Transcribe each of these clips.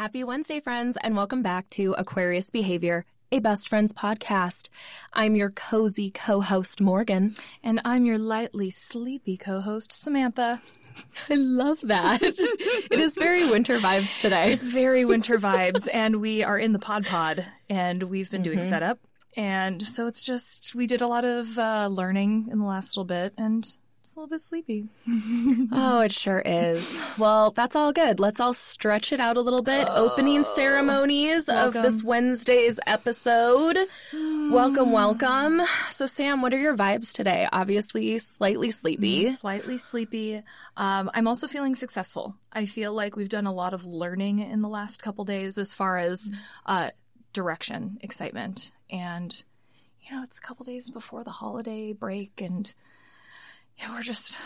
Happy Wednesday, friends, and welcome back to Aquarius Behavior, a best friends podcast. I'm your cozy co host, Morgan. And I'm your lightly sleepy co host, Samantha. I love that. it is very winter vibes today. It's very winter vibes, and we are in the pod pod, and we've been doing setup. And so it's just, we did a lot of uh, learning in the last little bit, and it's a little bit sleepy. Oh, it sure is. Well, that's all good. Let's all stretch it out a little bit. Opening ceremonies of this Wednesday's episode. Welcome, welcome. So, Sam, what are your vibes today? Obviously, slightly sleepy. Slightly sleepy. Um, I'm also feeling successful. I feel like we've done a lot of learning in the last couple days as far as uh, direction, excitement, and you know, it's a couple days before the holiday break, and yeah, we're just.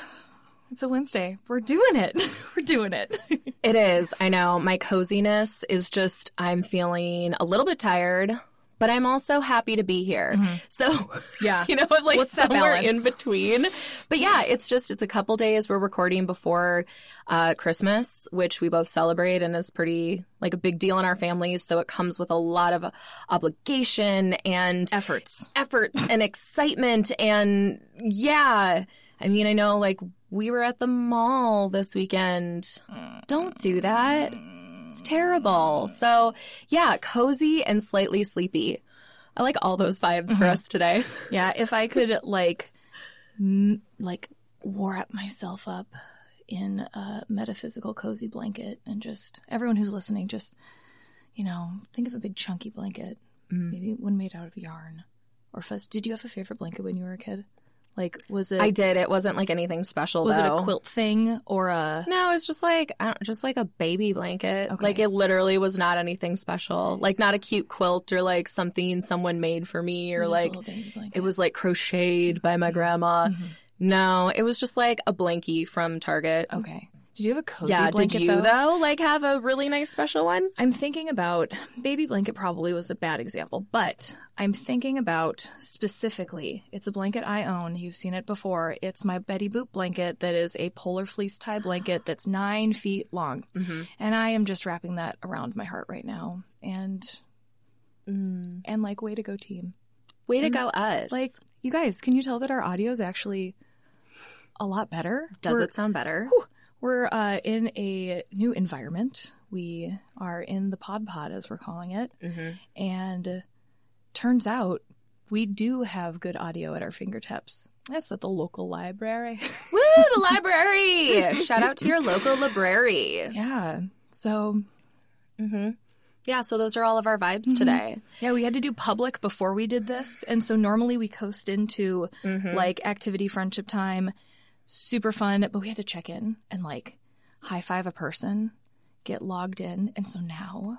It's a Wednesday. We're doing it. We're doing it. It is. I know. My coziness is just, I'm feeling a little bit tired, but I'm also happy to be here. So, Yeah. you know, I'm like What's somewhere in between. But yeah, it's just, it's a couple days. We're recording before uh, Christmas, which we both celebrate and is pretty like a big deal in our families. So it comes with a lot of obligation and Efforts. efforts and excitement and yeah i mean i know like we were at the mall this weekend don't do that it's terrible so yeah cozy and slightly sleepy i like all those vibes for mm-hmm. us today Yeah, if I could like m- like wrap myself up in a metaphysical cozy blanket and just everyone who's listening just you know, think of a big chunky blanket. Mm. Maybe one made out of yarn or fuzz. Did you have a favorite blanket when you were a kid? Like was it i did it wasn't like anything special was it a quilt thing or a no, it's just like I don't, just like a baby blanket. Like it literally was not anything special. Like not a cute quilt or like something someone made for me or like little baby blanket? it was like crocheted by my mm-hmm. grandma. Mm-hmm. No, it was just like a blankie from Target. Okay. Did you have a cozy yeah, blanket did you though? though? Like have a really nice special one? I'm thinking about baby blanket probably was a bad example, but I'm thinking about specifically it's a blanket I own. You've seen it before. It's my Betty Boop blanket that is a polar fleece tie blanket that's nine feet long. Mm-hmm. And I am just wrapping that around my heart right now. And mm. and like way to go team. Way to go us. Like you guys, can you tell that our audio is actually a lot better? does We're- it sound better? We're uh, in a new environment. We are in the Pod Pod, as we're calling it. And uh, turns out we do have good audio at our fingertips. That's at the local library. Woo, the library. Shout out to your local library. yeah. So, Yeah, so those are all of our vibes today. yeah, we had to do public before we did this. And so normally we coast into like activity friendship time, super fun, but we had to check in and like high five a person, get logged in. And so now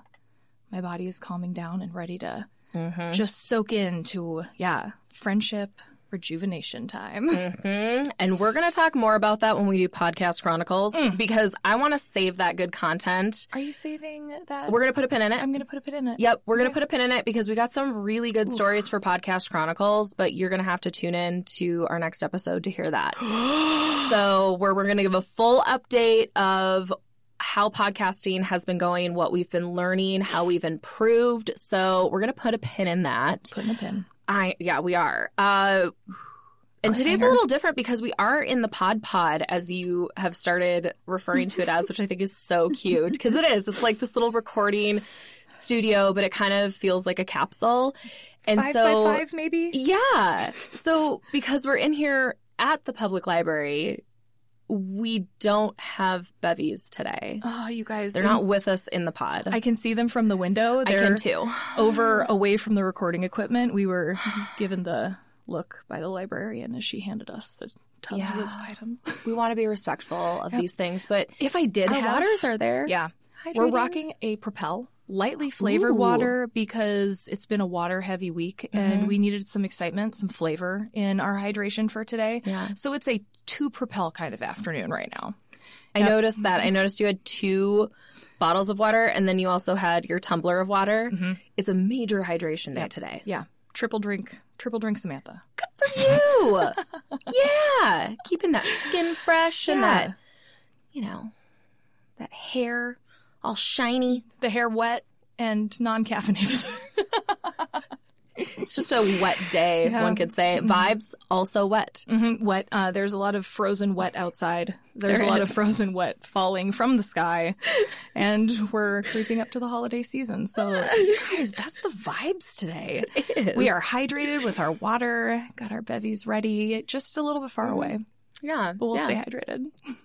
my body is calming down and ready to mm-hmm. just soak into, yeah, friendship, rejuvenation time. Mm-hmm. And we're going to talk more about that when we do podcast chronicles mm. because I want to save that good content. Are you saving that? We're going to put a pin in it. I'm going to put a pin in it. Yep, we're going to put a pin in it because we got some really good stories for Podcast Chronicles, but you're going to have to tune in to our next episode to hear that. so, where we're going to give a full update of how podcasting has been going, what we've been learning, how we've improved. So, we're going to put a pin in that. Putting a pin. I yeah, we are. Uh and today's a little different because we are in the pod pod, as you have started referring to it as, which I think is so cute. Because it is. It's like this little recording studio, but it kind of feels like a capsule. And Five so, by five, maybe? yeah. So because we're in here at the public library, we don't have bevies today. Oh, you guys. They're not with us in the pod. I can see them from the window. I They're can too. over away from the recording equipment. We were given the look by the librarian as she handed us the tubs of items. We want to be respectful of these things, but If I did have waters are there. yeah, we're rocking a Propel lightly flavored Ooh. water because it's been a water heavy week Mm-hmm. and we needed some excitement, some flavor in our hydration for today. Yeah. So it's a two Propel kind of afternoon right now. I noticed that. I noticed you had two bottles of water, and then you also had your tumbler of water. Mm-hmm. It's a major hydration day today. Yeah, triple drink, triple drink Samantha. Good for you, yeah, keeping that skin fresh and that, you know, that hair all shiny. The hair wet and non-caffeinated. It's just a wet day, Yeah. one could say. Vibes also wet. Mhm, Wet. Uh, there's a lot of frozen wet outside. There's There a lot is. of frozen wet falling from the sky, and we're creeping up to the holiday season. So, guys, that's the vibes today. We are hydrated with our water, got our bevies ready, just a little bit far away, Yeah. but we'll yeah. stay hydrated.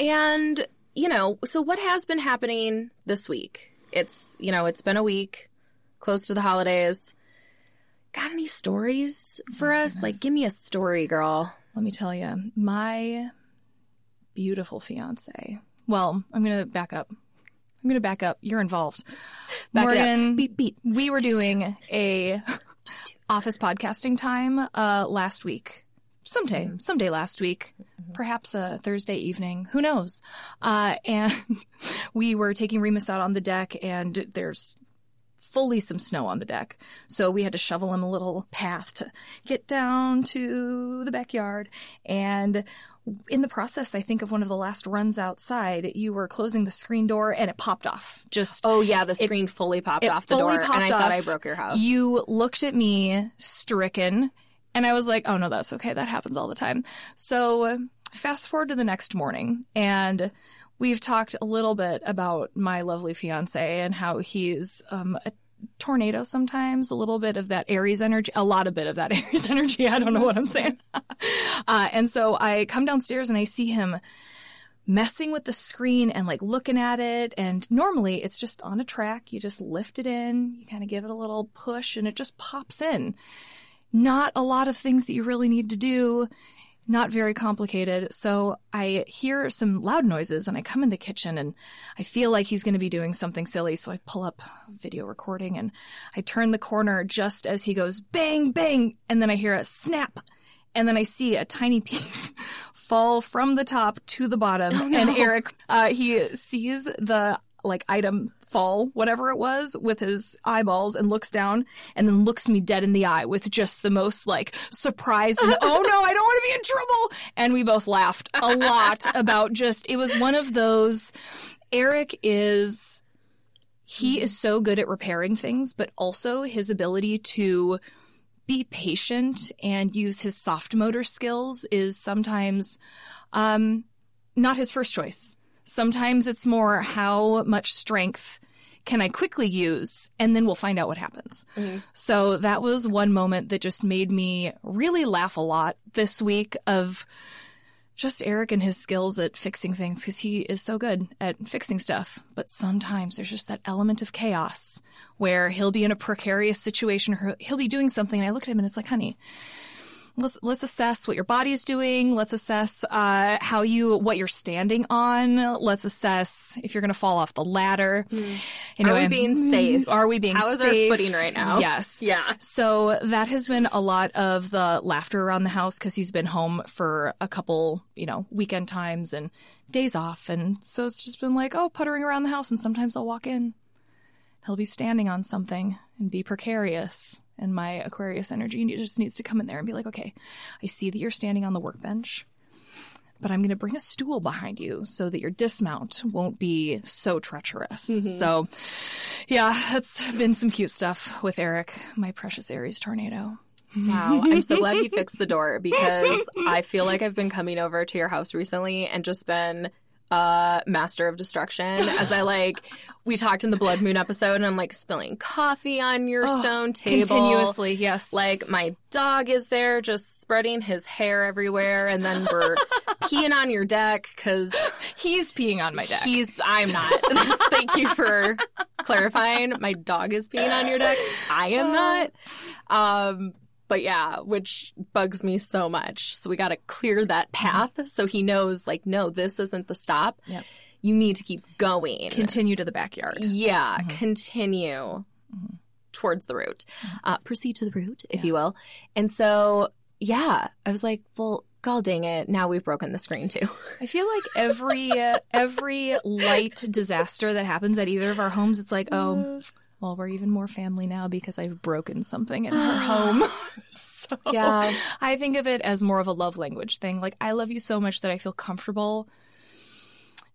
And, you know, so what has been happening this week? It's, you know, it's been a week, close to the holidays. Got any stories for us? Like, give me a story, girl. Let me tell you, my beautiful fiance. Well, I'm going to back up. I'm going to back up. You're involved. Back. Morgan, Beep, beep. we were doing a office podcasting time uh, last week. Someday, Mm-hmm. someday last week, perhaps a Thursday evening. Who knows? Uh, and we were taking Remus out on the deck, and there's fully some snow on the deck. So we had to shovel him a little path to get down to the backyard. And in the process, I think of one of the last runs outside, you were closing the screen door and it popped off. Just Oh, yeah, the screen fully popped it off the door. and I thought I broke your house. You looked at me stricken, and I was like, "Oh no, that's okay. That happens all the time." So fast forward to the next morning, and we've talked a little bit about my lovely fiance and how he's um, a tornado sometimes, a little bit of that Aries energy, a lot of bit of that Aries energy. I don't know what I'm saying. uh, and so I come downstairs and I see him messing with the screen and like looking at it. And normally it's just on a track. You just lift it in, you kind of give it a little push and it just pops in. Not a lot of things that you really need to do. Not very complicated. So I hear some loud noises and I come in the kitchen and I feel like he's going to be doing something silly. So I pull up video recording and I turn the corner just as he goes bang, bang. And then I hear a snap and then I see a tiny piece fall from the top to the bottom. And Eric, uh, he sees the like item fall, whatever it was, with his eyeballs and looks down and then looks me dead in the eye with just the most like surprised oh no, I don't want to be in trouble. And we both laughed a lot about just, it was one of those, Eric is, he is so good at repairing things, but also his ability to be patient and use his soft motor skills is sometimes um, not his first choice. Sometimes it's more how much strength can I quickly use, and then we'll find out what happens. Mm-hmm. So that was one moment that just made me really laugh a lot this week of just Eric and his skills at fixing things because he is so good at fixing stuff. But sometimes there's just that element of chaos where he'll be in a precarious situation or he'll be doing something. And I look at him and it's like, honey, let's let's assess what your body's doing. Let's assess uh, how you what you're standing on. Let's assess if you're going to fall off the ladder. You Hmm. Are we being safe? Are we being safe? How is our footing right now? Yes. Yeah. So that has been a lot of the laughter around the house because he's been home for a couple, you know, weekend times and days off. And so it's just been like, oh, puttering around the house. And sometimes I'll walk in. He'll be standing on something and be precarious. And my Aquarius energy just needs to come in there and be like, okay, I see that you're standing on the workbench, but I'm going to bring a stool behind you so that your dismount won't be so treacherous. Mm-hmm. So, yeah, that's been some cute stuff with Eric, my precious Aries tornado. Wow. I'm so glad you fixed the door because I feel like I've been coming over to your house recently and just been uh master of destruction as I like we talked in the blood moon episode and I'm like spilling coffee on your stone table. Continuously, yes. like my dog is there just spreading his hair everywhere and then we're peeing on your deck cuz He's peeing on my deck. he's I'm not. Thank you for clarifying. My dog is peeing on your deck. I am not. Um but yeah, which bugs me so much. So we got to clear that path so he knows, like, no, this isn't the stop. Yep. You need to keep going. Continue to the backyard. yeah, continue towards the root. Uh, proceed to the root, if you will. And so, yeah, I was like, well, god dang it, now we've broken the screen too. I feel like every uh, every light disaster that happens at either of our homes, it's like, oh, well, we're even more family now because I've broken something in her home. so Yeah. I think of it as more of a love language thing. Like I love you so much that I feel comfortable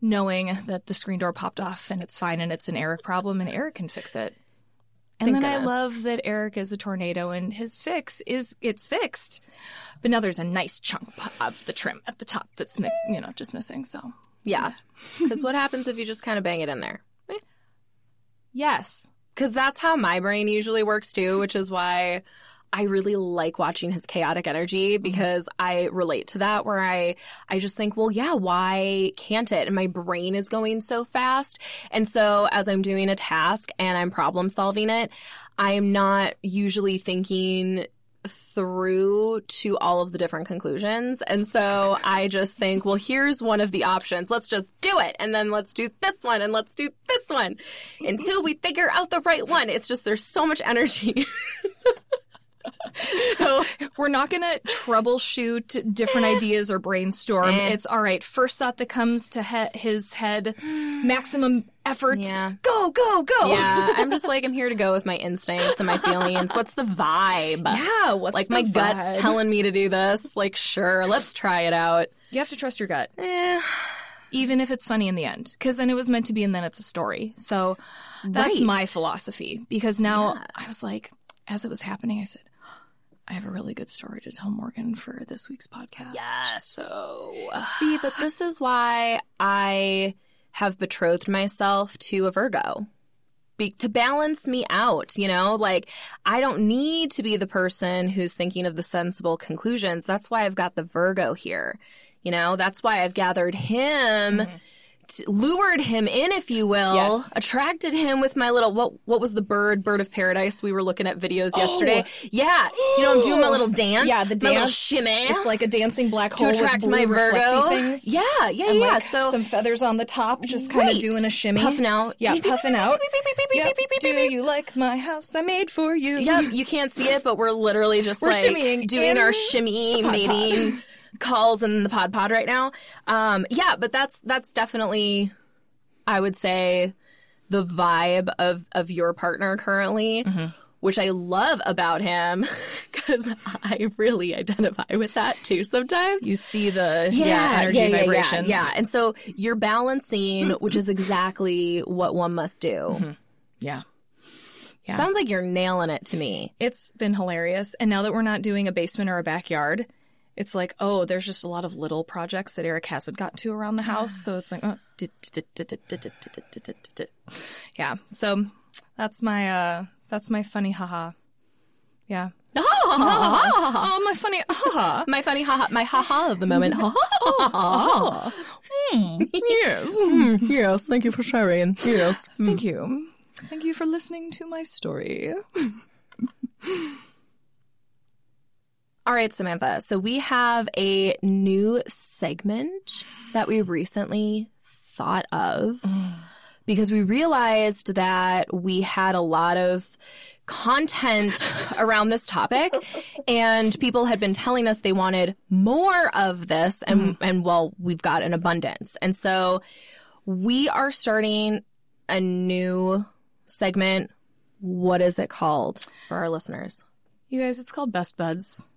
knowing that the screen door popped off and it's fine and it's an Eric problem and Eric can fix it. And Thank then I love that Eric is a tornado and his fix is it's fixed. But now there's a nice chunk of the trim at the top that's mi- you know just missing. So Yeah. Because what happens if you just kind of bang it in there? yes, Because that's how my brain usually works too, which is why I really like watching his chaotic energy mm-hmm. because I relate to that where I I just think, well, yeah, why can't it? And my brain is going so fast. And so as I'm doing a task and I'm problem solving it, I'm not usually thinking through to all of the different conclusions. And so I just think, well, here's one of the options. Let's just do it. And then let's do this one and let's do this one until we figure out the right one. It's just there's so much energy. so we're not gonna troubleshoot different ideas or brainstorm. Eh. It's all right. First thought that comes to he- his head, maximum effort. Yeah. Go go go. yeah, I'm just like I'm here to go with my instincts and my feelings. What's the vibe? Yeah, what's like my gut's telling me to do this. Like sure, let's try it out. You have to trust your gut. Eh, even if it's funny in the end because then it was meant to be and then it's a story so that's Right. my philosophy because now i was like as it was happening i said i have a really good story to tell morgan for this week's podcast Yes. so See, but this is why I have betrothed myself to a Virgo. Be- to balance me out, you know? Like, I don't need to be the person who's thinking of the sensible conclusions. That's why I've got the Virgo here. You know, that's why I've gathered him. t- Lured him in, if you will, Yes. attracted him with my little what? What was the bird? Bird of paradise. We were looking at videos yesterday. Oh. Yeah, you know I'm doing my little dance. yeah the dance shimmy. it's like a dancing black to hole attract with blue my Virgo. things Yeah, yeah, and yeah. like so some feathers on the top just kind Right. of doing a shimmy Puffing out. yeah puffing out Yep. do you like my house i made for you Yep, you can't see it, but we're literally just We're like shimmying doing our shimmy mating calls in the pod pod right now. Um, yeah, but that's that's definitely, I would say, the vibe of of your partner currently. Mm-hmm. Which I love about him because I really identify with that too sometimes. you see the yeah, energy vibrations Yeah, and so you're balancing, which is exactly what one must do. Mm-hmm. yeah Yeah. Sounds like you're nailing it to me. It's been hilarious. And now that we're not doing a basement or a backyard, it's like, oh, there's just a lot of little projects that Eric hasn't gotten to around the house. So it's like, oh. yeah. So that's my uh, that's my funny haha. Yeah. oh, my funny haha. my funny haha. My haha of the moment. hmm. Yes. Mm, yes. Thank you for sharing. Yes. Thank you. Thank you for listening to my story. All right, Samantha. So we have a new segment that we recently thought of because we realized that we had a lot of content around this topic and people had been telling us they wanted more of this and mm-hmm. and well we've got an abundance. And so we are starting a new segment. What is it called for our listeners? You guys, it's called Best Buds.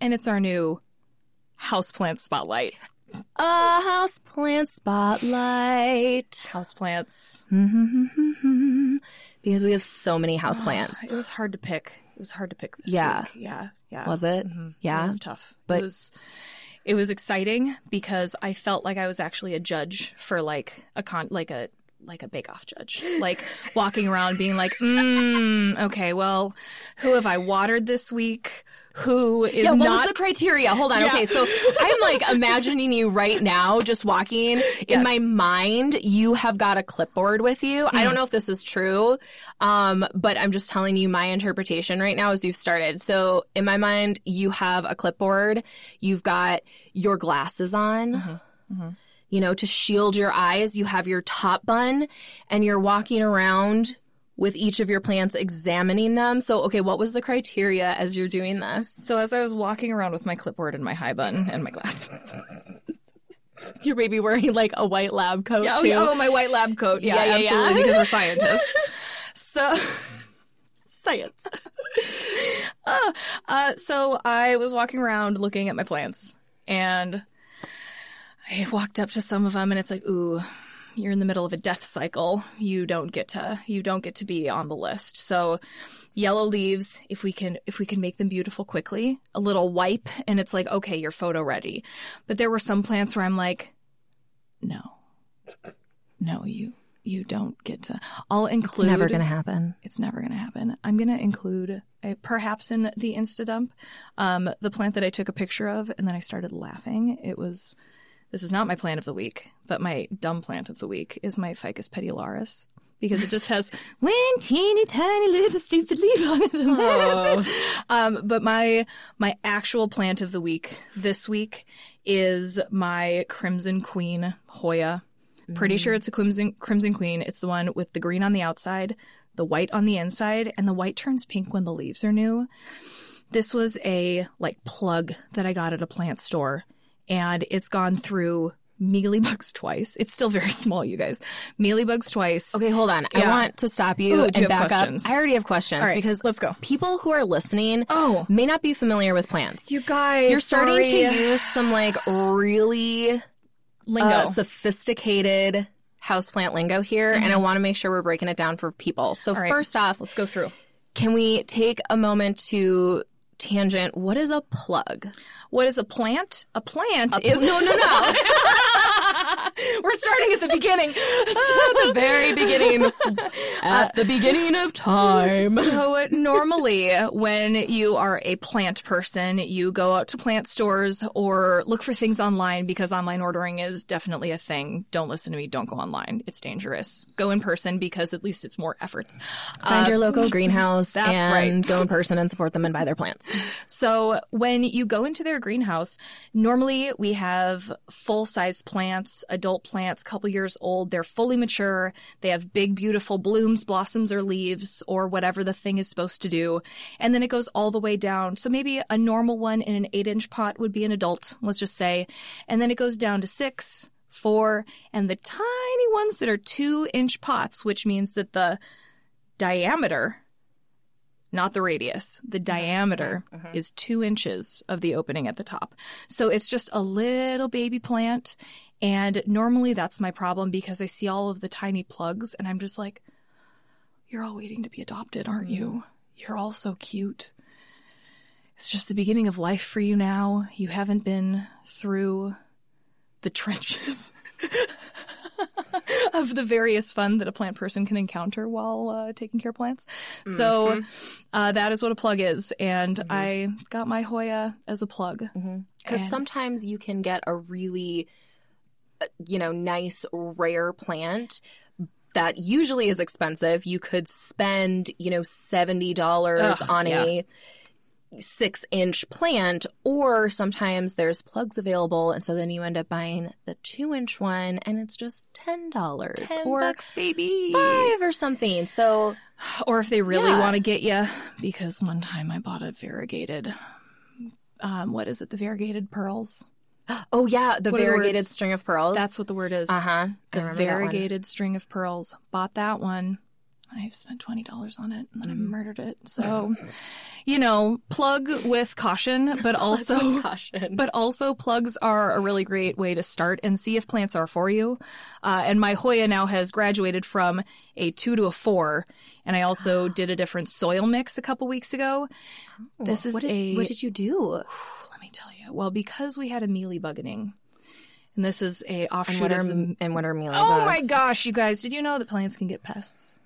And it's our new houseplant spotlight. A houseplant spotlight. Houseplants. Mm-hmm. Because we have so many houseplants. Ah, it was hard to pick. It was hard to pick this Yeah. week. Yeah. Yeah. Was it? Mm-hmm. It Yeah. It was tough. But- it was it was exciting because I felt like I was actually a judge for like a con like a like a bake off judge. Like walking around being like, mm, okay, well, who have I watered this week? Who is Yeah, what not was the criteria? Hold on. Yeah. Okay, so I'm like imagining you right now just walking. In my mind, you have got a clipboard with you. I don't know if this is true, um, but I'm just telling you my interpretation right now as you've started. So in my mind, you have a clipboard. You've got your glasses on. You know, to shield your eyes, you have your top bun and you're walking around with each of your plants examining them. So, okay, what was the criteria as you're doing this? So as I was walking around with my clipboard and my high bun and my glasses. Your baby wearing like a white lab coat oh, too. yeah, oh, my white lab coat. Yeah, Yeah, yeah, absolutely, yeah. because we're scientists. so Science. Uh, so I was walking around looking at my plants, and I walked up to some of them and it's like, ooh, you're in the middle of a death cycle. You don't get to you don't get to be on the list. So yellow leaves, if we can if we can make them beautiful quickly, a little wipe and it's like, okay, you're photo ready. But there were some plants where I'm like, no. No, you you don't get to I'll include It's never going to happen. it's never going to happen. I'm going to include, uh, perhaps in the Insta dump, um, the plant that I took a picture of and then I started laughing. It was, this is not my plant of the week, but my dumb plant of the week is my Ficus petiolaris. Because it just has one teeny tiny little stupid leaf on it. And that's it. Um, but my my actual plant of the week this week is my Crimson Queen Hoya. Pretty sure it's a Crimson Crimson Queen. It's the one with the green on the outside, the white on the inside, and the white turns pink when the leaves are new. This was a like plug that I got at a plant store, and it's gone through mealybugs twice. It's still very small, you guys. Mealybugs twice. Okay, hold on. I want to stop you Ooh, and you back questions? up. I already have questions right, because let's go. People who are listening Oh. may not be familiar with plants. You guys, You're starting to use some like really lingo. uh, sophisticated houseplant lingo here, and I want to make sure we're breaking it down for people. So right. first off, Let's go through. can we take a moment to tangent? What is a plug? What is a plant? A plant is no, no, no. We're starting at the beginning. At the very beginning. At the beginning of time. So normally when you are a plant person, you go out to plant stores or look for things online because online ordering is definitely a thing. Don't listen to me. Don't go online. It's dangerous. Go in person because at least it's more efforts. Find your uh, local greenhouse that's and right. go in person and support them and buy their plants. So when you go into their greenhouse, normally we have full-sized plants, adult plants, couple years old. They're fully mature. They have big, beautiful blooms, blossoms, or leaves, or whatever the thing is supposed to do. And then it goes all the way down. So maybe a normal one in an eight-inch pot would be an adult, let's just say. And then it goes down to six, four, and the tiny ones that are two-inch pots, which means that the diameter not the radius. The mm-hmm. diameter mm-hmm. is two inches of the opening at the top. So it's just a little baby plant. And normally that's my problem because I see all of the tiny plugs and I'm just like, you're all waiting to be adopted, aren't you? You're all so cute. It's just the beginning of life for you now. You haven't been through the trenches of the various fun that a plant person can encounter while uh, taking care of plants. So uh, that is what a plug is, and I got my Hoya as a plug. Because sometimes you can get a really, you know, nice, rare plant that usually is expensive. You could spend, you know, $70 Ugh, on yeah. a six inch plant, or sometimes there's plugs available. And so then you end up buying the two inch one and it's just $10 or bucks, baby. five or something. So Or if they really Yeah. want to get you, because one time I bought a variegated. Um, what is it? The variegated pearls. Oh yeah, the What are the variegated string of pearls. That's what the word is. uh huh. the variegated string of pearls. Bought that one. I've spent twenty dollars on it, and then I murdered it. So, you know, plug with caution, but also Caution. but also plugs are a really great way to start and see if plants are for you. Uh, and my Hoya now has graduated from a two to a four, and I also did a different soil mix a couple weeks ago. This is what did, a what did you do? let me tell you. Well, because we had a mealy buggening, and this is a And offshoot what are of the and what are mealy Oh my gosh, you guys, did you know that plants can get pests?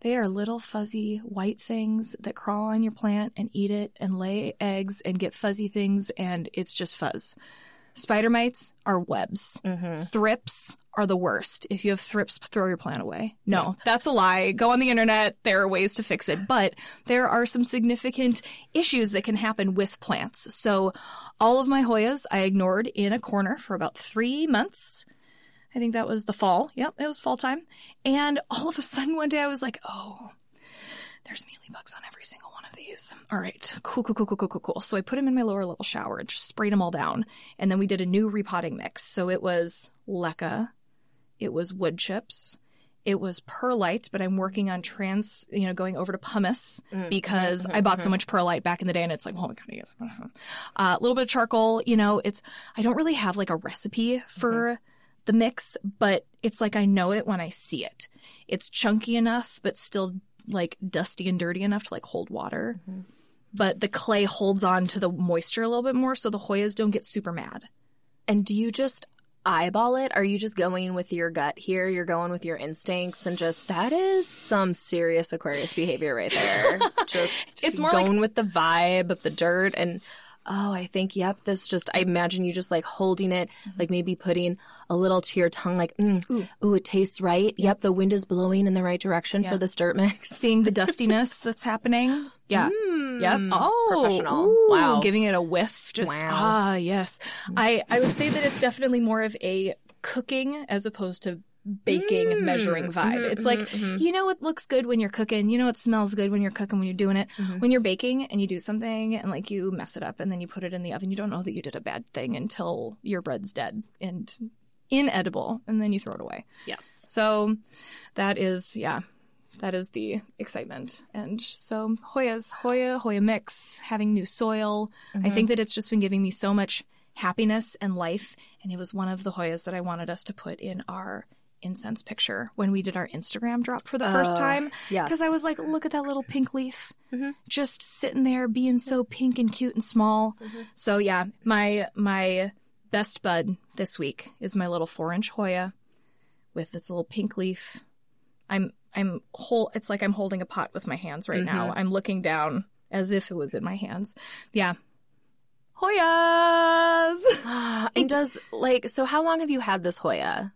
They are little fuzzy white things that crawl on your plant and eat it and lay eggs and get fuzzy things and it's just fuzz. Spider mites are webs. Mm-hmm. Thrips are the worst. If you have thrips, throw your plant away. No, that's a lie. Go on the internet. There are ways to fix it, but there are some significant issues that can happen with plants. So all of my Hoyas I ignored in a corner for about three months. I think that was the fall. Yep, it was fall time. And all of a sudden one day I was like, oh, there's mealybugs on every single one of these. All right, cool, cool, cool, cool, cool, cool, cool. So I put them in my lower level shower and just sprayed them all down. And then we did a new repotting mix. So it was leca, it was wood chips, it was perlite, but I'm working on trans, you know, going over to pumice Mm, because mm-hmm, I bought so much perlite back in the day and it's like, oh my God, yes. Uh, a little bit of charcoal, you know, it's, I don't really have like a recipe for Mm-hmm. the mix, but it's like I know it when I see it. It's chunky enough, but still like dusty and dirty enough to like hold water. Mm-hmm. But the clay holds on to the moisture a little bit more so the Hoyas don't get super mad. And do you just eyeball it? Are you just going with your gut here? You're going with your instincts and just that is some serious Aquarius behavior right there. just It's more going with the vibe of the dirt and oh, I think yep, this just I imagine you just like holding it, like maybe putting a little to your tongue like mm, ooh. it tastes right. Yep, the wind is blowing in the right direction for this dirt mix. Seeing the dustiness that's happening. Yeah. Yep. Oh, professional. ooh, Wow. Giving it a whiff. Just Wow. ah, yes. I I would say that it's definitely more of a cooking as opposed to baking measuring mm-hmm, vibe. Mm-hmm, it's like mm-hmm, you know it looks good when you're cooking. You know it smells good when you're cooking when you're doing it. When you're baking and you do something and like you mess it up and then you put it in the oven, you don't know that you did a bad thing until your bread's dead and inedible and then you throw it away. Yes. So that is, yeah, that is the excitement. And so Hoya's, Hoya, Hoya Mix, having new soil. I think that it's just been giving me so much happiness and life. And it was one of the Hoyas that I wanted us to put in our incense picture when we did our Instagram drop for the first oh, time. yes. Because I was like, look at that little pink leaf. Mm-hmm. Just sitting there being so pink and cute and small. Mm-hmm. So yeah, my, my best bud this week is my little four inch Hoya with its little pink leaf. I'm I'm whole it's like I'm holding a pot with my hands right now. Mm-hmm. I'm looking down as if it was in my hands. Yeah. Hoyas. Ah, and does like so how long have you had this Hoya?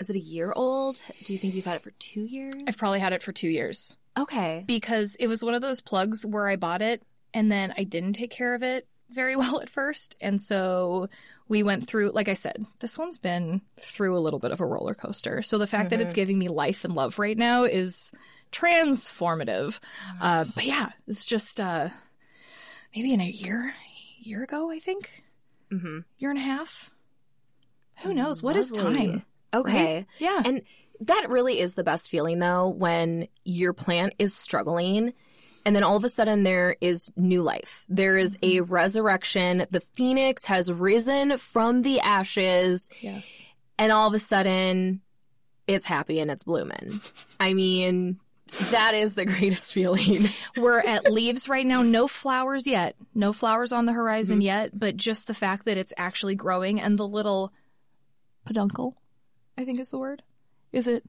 Is it a year old? Do you think you've had it for two years? I've probably had it for 2 years Okay. because it was one of those plugs where I bought it and then I didn't take care of it very well at first. And so we went through, like I said, this one's been through a little bit of a roller coaster. So the fact that it's giving me life and love right now is transformative. Uh, but yeah, it's just uh, maybe in a year, year ago, I think, mm-hmm. year and a half. Who knows? What is Lovely. time? Okay. Right? Yeah. And that really is the best feeling though when your plant is struggling and then all of a sudden there is new life. There is a mm-hmm. resurrection. The phoenix has risen from the ashes Yes. and all of a sudden it's happy and it's blooming. I mean, that is the greatest feeling. We're at leaves right now. No flowers yet. No flowers on the horizon mm-hmm. yet, but just the fact that it's actually growing and the little peduncle, I think is the word. Is it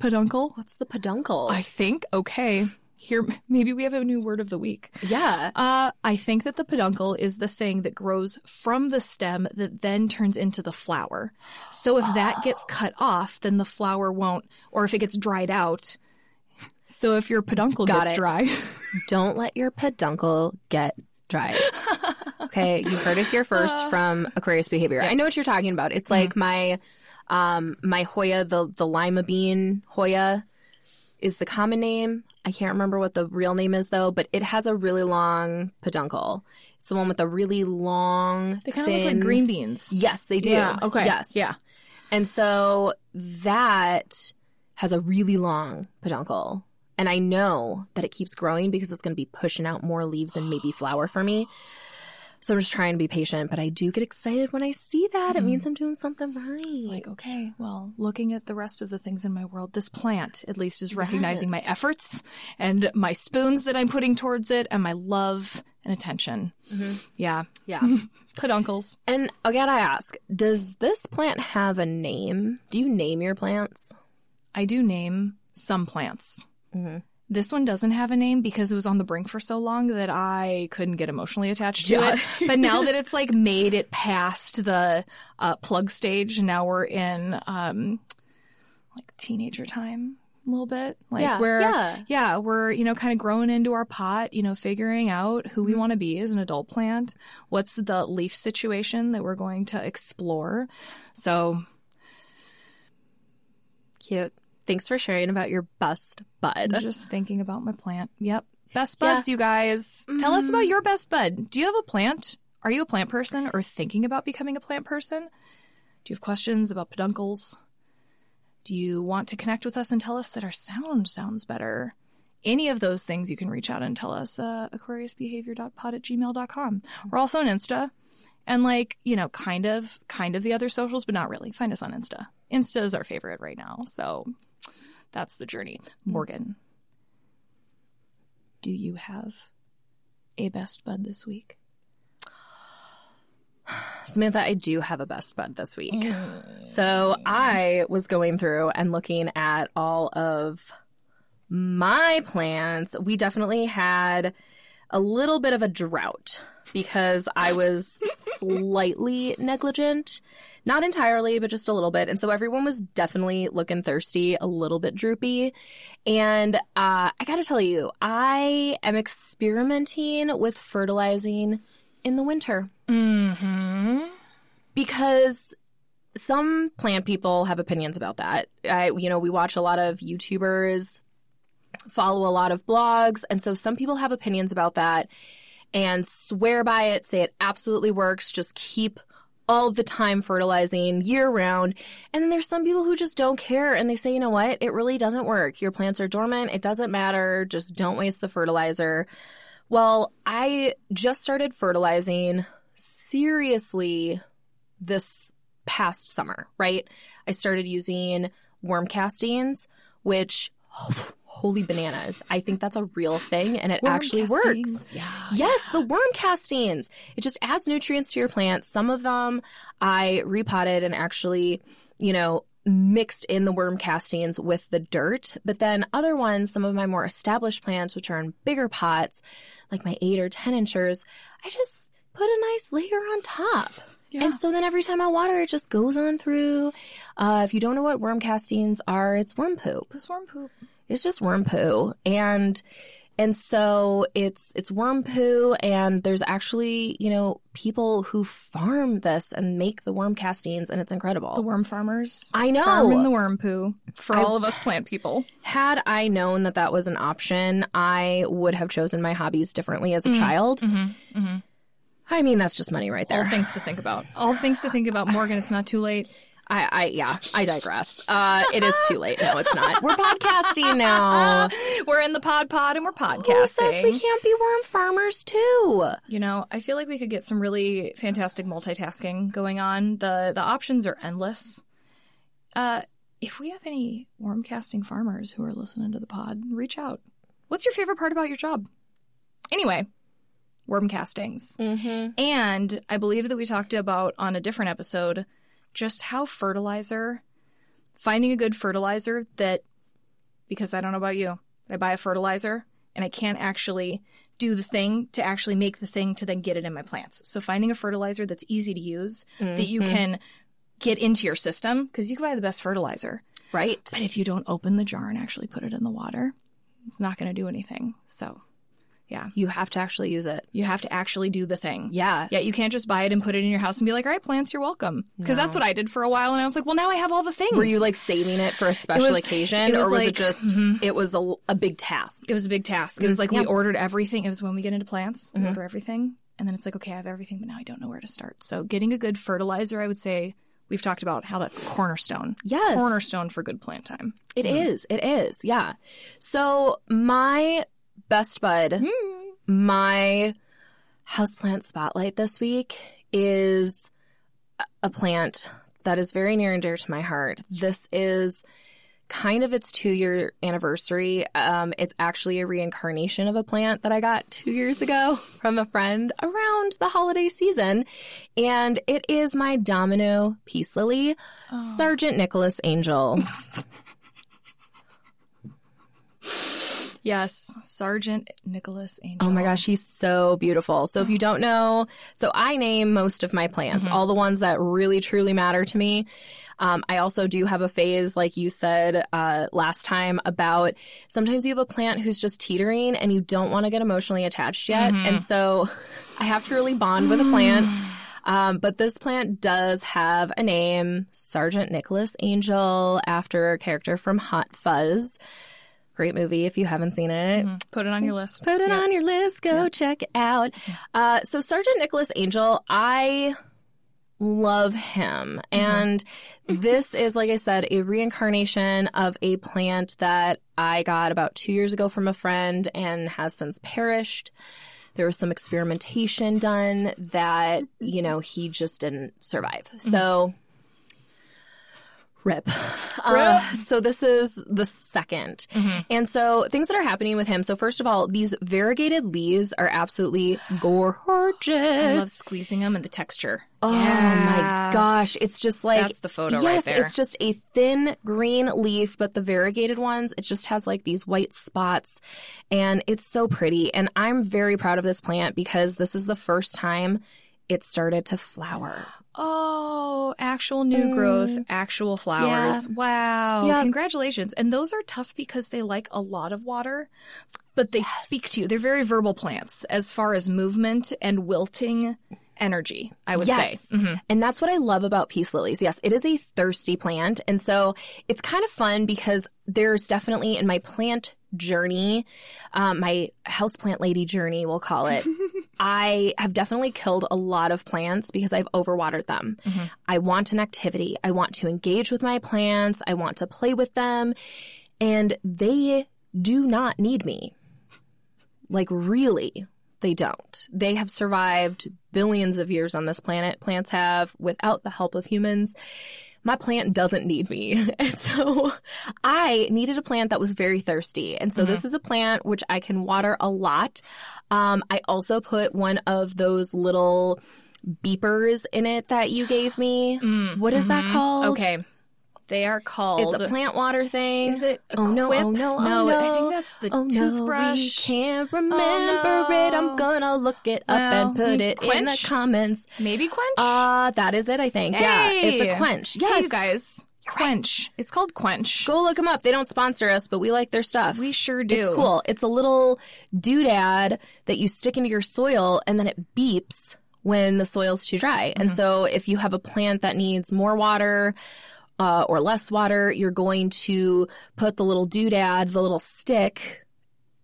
peduncle? What's the peduncle? I think. Okay. Here, maybe we have a new word of the week. yeah. Uh, I think that the peduncle is the thing that grows from the stem that then turns into the flower. So if that gets cut off, then the flower won't, or if it gets dried out. So if your peduncle Got gets it. dry, Don't let your peduncle get dried. Okay, you heard it here first from Aquarius Behavior. I know what you're talking about. It's like my um my Hoya, the the lima bean Hoya is the common name. I can't remember what the real name is though, but it has a really long peduncle. It's the one with a really long they kind of look like green beans. Yes, they do. Yeah, okay. Yes. Yeah. And so that has a really long peduncle. And I know that it keeps growing because it's going to be pushing out more leaves and maybe flower for me. So I'm just trying to be patient, but I do get excited when I see that. It means mm. I'm doing something right. It's like, okay, well, looking at the rest of the things in my world, this plant at least is recognizing my efforts and my spoons that I'm putting towards it and my love and attention. Mm-hmm. Yeah. Yeah. Peduncles. and again, I ask, does this plant have a name? Do you name your plants? I do name some plants. Mm-hmm. This one doesn't have a name because it was on the brink for so long that I couldn't get emotionally attached to Yeah. it. But now that it's like made it past the uh, plug stage, now we're in um, like teenager time a little bit. Like Yeah, we're yeah. yeah, we're you know kind of growing into our pot, you know, figuring out who we want to be as an adult plant. What's the leaf situation that we're going to explore? So Cute. Thanks for sharing about your best bud. I'm just thinking about my plant. Yep. Best buds, you guys. Tell us about your best bud. Do you have a plant? Are you a plant person or thinking about becoming a plant person? Do you have questions about peduncles? Do you want to connect with us and tell us that our sound sounds better? Any of those things you can reach out and tell us, uh, aquariusbehavior.pod at gmail.com. We're also on Insta and like, you know, kind of, kind of the other socials, but not really. Find us on Insta. Insta is our favorite right now. So that's the journey. Hmm. Morgan, do you have a best bud this week? Samantha, I do have a best bud this week. Mm. So I was going through and looking at all of my plants. We definitely had a little bit of a drought because I was slightly negligent. Not entirely, but just a little bit. And so everyone was definitely looking thirsty, a little bit droopy. And uh, I got to tell you, I am experimenting with fertilizing in the winter Mm-hmm. because some plant people have opinions about that. I, you know, we watch a lot of YouTubers, follow a lot of blogs, and so some people have opinions about that and swear by it, say it absolutely works, just keep all the time fertilizing year round. And then there's some people who just don't care and they say, you know what, it really doesn't work. Your plants are dormant, it doesn't matter, just don't waste the fertilizer. Well, I just started fertilizing seriously this past summer, right? I started using worm castings, which holy bananas. I think that's a real thing and it Worm actually castings, works. yeah, Yes, the worm castings. It just adds nutrients to your plants. Some of them I repotted and actually, you know, mixed in the worm castings with the dirt. But then other ones, some of my more established plants, which are in bigger pots, like my eight or 10 inchers, I just put a nice layer on top. And so then every time I water, it just goes on through. Uh, if you don't know what worm castings are, it's worm poop. It's worm poop. It's just worm poo, and and so it's it's worm poo, and there's actually you know people who farm this and make the worm castings, and it's incredible. The worm farmers. I know. Farming the worm poo for all of us plant people. Had I known that that was an option, I would have chosen my hobbies differently as a mm-hmm. child. Mm-hmm. Mm-hmm. I mean, that's just money right there. All things to think about. All things to think about. Morgan, it's not too late. I, I yeah, I digress. Uh, it is too late. No, it's not. We're podcasting now. We're in the pod pod and we're podcasting. Who says we can't be worm farmers too? You know, I feel like we could get some really fantastic multitasking going on. The the options are endless. Uh, if we have any worm casting farmers who are listening to the pod, reach out. What's your favorite part about your job? Anyway, worm castings. Mm-hmm. And I believe that we talked about on a different episode just how fertilizer, finding a good fertilizer that, because I don't know about you, but I buy a fertilizer and I can't actually do the thing to actually make the thing to then get it in my plants. So finding a fertilizer that's easy to use, that you mm-hmm. can get into your system, because you can buy the best fertilizer. Right. But if you don't open the jar and actually put it in the water, it's not going to do anything. So, yeah, You have to actually use it. you have to actually do the thing. Yeah. Yeah, you can't just buy it and put it in your house and be like, all right, plants, you're welcome. Because that's what I did for a while. And I was like, well, now I have all the things. Were you like saving it for a special was- occasion, was or was like- it just mm-hmm. it was a, a big task? it was a big task. It was like Yeah. we ordered everything. It was when we get into plants, we mm-hmm. order everything. And then it's like, okay, I have everything, but now I don't know where to start. So getting a good fertilizer, I would say, we've talked about how that's cornerstone. Yes. Cornerstone for good plant time. It mm. is. It is. Yeah. So my best bud, my houseplant spotlight this week is a- plant that is very near and dear to my heart. This is kind of its two year anniversary. Um, it's actually a reincarnation of a plant that I got two years ago from a friend around the holiday season. And it is my domino peace lily, Sergeant Nicholas Angel. Yes. Sergeant Nicholas Angel. Oh my gosh, he's so beautiful. So if you don't know, so I name most of my plants, all the ones that really truly matter to me. Um, I also do have a phase, like you said uh, last time, about sometimes you have a plant who's just teetering and you don't want to get emotionally attached yet. And so I have to really bond with a plant. Um, but this plant does have a name, Sergeant Nicholas Angel, after a character from Hot Fuzz. Great movie if you haven't seen it. Mm-hmm. Put it on your list. Put it on your list. Go check it out. Mm-hmm. Uh, so Sergeant Nicholas Angel, I love him. Mm-hmm. And this is, like I said, a reincarnation of a plant that I got about two years ago from a friend and has since perished. There was some experimentation done that, you know, he just didn't survive. So, rip. Uh, so, this is the 2nd And so, things that are happening with him. So, first of all, these variegated leaves are absolutely gorgeous. I love squeezing them and the texture. Oh my gosh, it's just like That's the photo right yes, there. it's just a thin green leaf, but the variegated ones, it just has like these white spots, and it's so pretty. And I'm very proud of this plant because this is the first time it started to flower. Oh, actual new mm. growth, actual flowers. Wow. Yep. Congratulations. And those are tough because they like a lot of water, but they speak to you. They're very verbal plants as far as movement and wilting energy, I would Yes. say. Mhm. And that's what I love about peace lilies. Yes, it is a thirsty plant. And so it's kind of fun because there's definitely in my plant journey, um, my houseplant lady journey, we'll call it, I have definitely killed a lot of plants because I've overwatered them. I want an activity. I want to engage with my plants. I want to play with them. And they do not need me. Like, really, they don't. They have survived billions of years on this planet. Plants have without the help of humans. My plant doesn't need me. And so I needed a plant that was very thirsty. And so this mm-hmm. is a plant which I can water a lot. Um, I also put one of those little beepers in it that you gave me. Mm. What is that mm-hmm. called? Okay. They are called. It's a plant water thing. Is it a Oh no, quip? oh no, oh No, no. I think that's the oh, No, we can't remember no. it. I'm gonna look it up Well, and put it in the comments. Maybe quench? Uh, that is it, I think. Yeah, it's a Hey! quench. Hey, Yes, you guys. Quench. It's called quench. Go look them up. They don't sponsor us, but we like their stuff. We sure do. It's cool. It's a little doodad that you stick into your soil and then it beeps when the soil's too dry. Mm-hmm. And so if you have a plant that needs more water uh, or less water, you're going to put the little doodad, the little stick,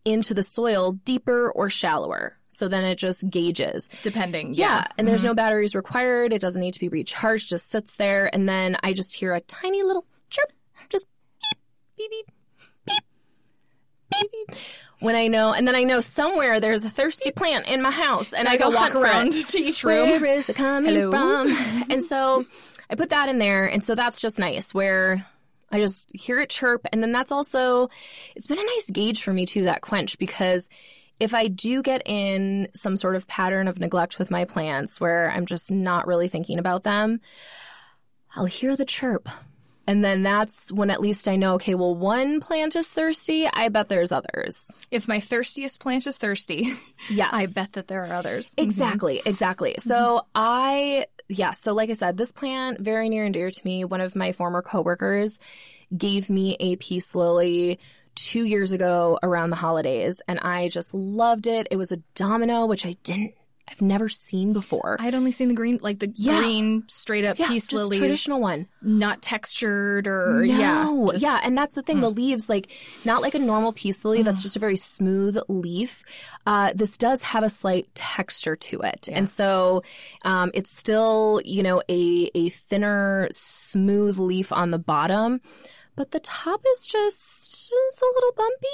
into the soil deeper or shallower. So then it just gauges. Depending. Yeah, Yeah. and there's no batteries required. It doesn't need to be recharged. Just sits there, and then I just hear a tiny little chirp, just beep, beep, beep, beep, beep. When I know, and then I know somewhere there's a thirsty plant in my house, and I go walk hunt for around it. to each room. Where is it coming Hello? from? and so I put that in there, and so that's just nice. Where I just hear it chirp, and then that's also it's been a nice gauge for me too that quench because if I do get in some sort of pattern of neglect with my plants where I'm just not really thinking about them, I'll hear the chirp. And then that's when at least I know, okay, well, one plant is thirsty. I bet there's others. If my thirstiest plant is thirsty, Yes. I bet that there are others. Mm-hmm. Exactly, exactly. Mm-hmm. So I, yeah, so like I said, this plant, very near and dear to me. One of my former coworkers gave me a peace lily two years ago around the holidays, and I just loved it. It was a domino, which I didn't, I've never seen before. I had only seen the green, like the Yeah. green straight up yeah, peace just lilies. traditional one. Not textured or, No. yeah. just- yeah, and that's the thing. The leaves, like, not like a normal peace lily that's just a very smooth leaf. Uh, this does have a slight texture to it, and so um, it's still, you know, a a thinner, smooth leaf on the bottom. But the top is just it's a little bumpy.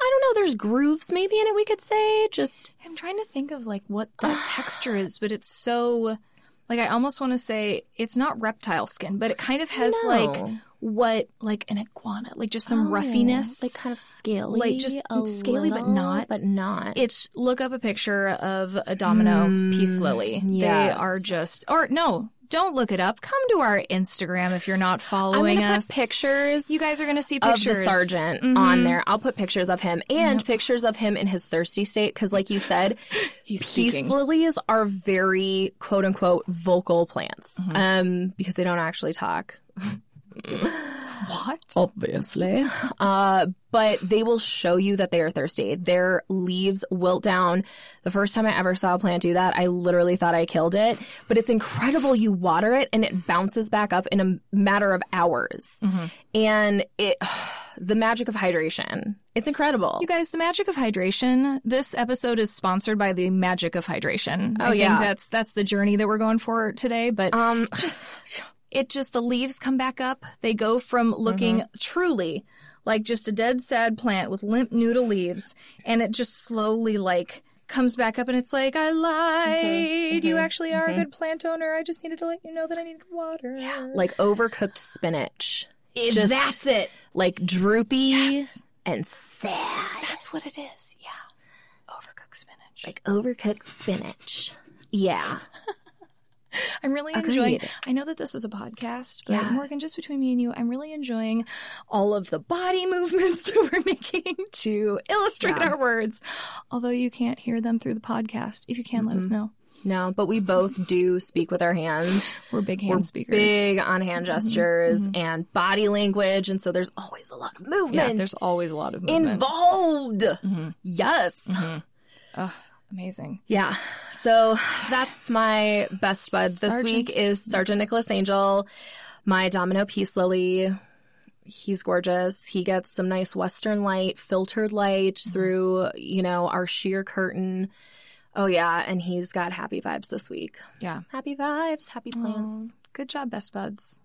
I don't know. There's grooves maybe in it. We could say just I'm trying to think of like what that texture is, but it's so like I almost want to say it's not reptile skin, but it kind of has No. like what like an iguana, like just some oh, roughiness, like kind of scaly, Like, just a mm, scaly, but not. but not. it's look up a picture of a domino peace mm, lily. They are just or no, don't look it up. Come to our Instagram if you're not following I'm gonna us. put pictures. You guys are gonna see pictures of the sergeant on there. I'll put pictures of him and pictures of him in his thirsty state because, like you said, He's peace speaking. lilies are very quote unquote vocal plants um, because they don't actually talk. What? Obviously. Uh, but they will show you that they are thirsty. Their leaves wilt down. The first time I ever saw a plant do that, I literally thought I killed it. But it's incredible. You water it and it bounces back up in a matter of hours. And it, the magic of hydration. It's incredible. You guys, the magic of hydration. This episode is sponsored by the magic of hydration. Oh, I yeah. that's that's the journey that we're going for today. But um, just it just the leaves come back up. They go from looking mm-hmm. truly like just a dead sad plant with limp noodle leaves, and it just slowly like comes back up, and it's like I mm-hmm. lied. You mm-hmm. actually are a good plant owner. I just needed to let you know that I needed water. Yeah, like overcooked spinach. Just that's it. like droopy Yes. and sad. That's what it is. Yeah, overcooked spinach. Like overcooked spinach. Yeah. I'm really enjoying. Agreed. I know that this is a podcast, but Yeah. Morgan, just between me and you, I'm really enjoying all of the body movements that we're making to illustrate Yeah. our words. Although you can't hear them through the podcast. If you can, let Mm-hmm. us know. No, but we both do speak with our hands. We're big hand We're speakers. big on hand mm-hmm. gestures mm-hmm. and body language, and so there's always a lot of movement. Yeah, there's always a lot of movement. involved. Mm-hmm. Yes. Amazing. Yeah. So that's my best bud this Sergeant week is Sergeant Nicholas Angel, my Domino Peace Lily. He's gorgeous. He gets some nice western light, filtered light mm-hmm. through, you know, our sheer curtain. Oh yeah, and he's got happy vibes this week. Yeah. Happy vibes, happy plants. Good job, best buds.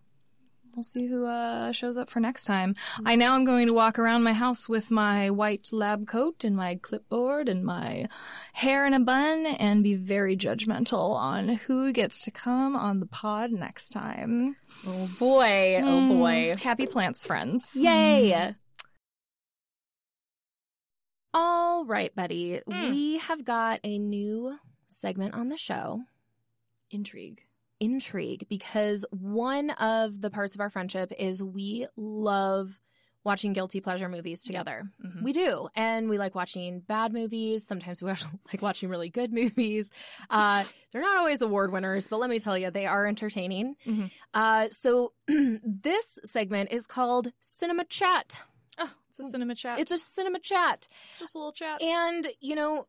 We'll see who uh, shows up for next time. Mm-hmm. I now am going to walk around my house with my white lab coat and my clipboard and my hair in a bun and be very judgmental on who gets to come on the pod next time. Oh boy, oh hmm. boy. Happy plants, friends. Yay! All right, buddy. Hmm. We have got a new segment on the show. Intrigue. Intrigue because one of the parts of our friendship is we love watching guilty pleasure movies together. We do. And we like watching bad movies. Sometimes we like watching really good movies. Uh, they're not always award winners, but let me tell you, they are entertaining. Mhm. Uh, so this segment is called Cinema Chat. Oh, it's a cinema chat. It's a cinema chat. It's just a little chat. And, you know,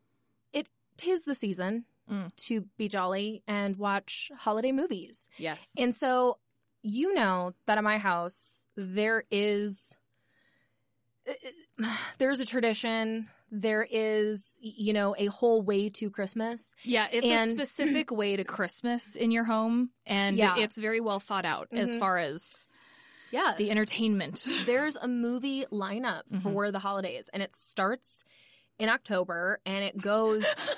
it tis the season Mm. to be jolly and watch holiday movies. yes. And so you know that at my house there is there's a tradition, there is you know a whole way to Christmas. Yeah, it's a specific way to Christmas in your home, and Yeah. it's very well thought out as Mhm. far as Yeah. the entertainment. there's a movie lineup Mhm. for the holidays and it starts in October and it goes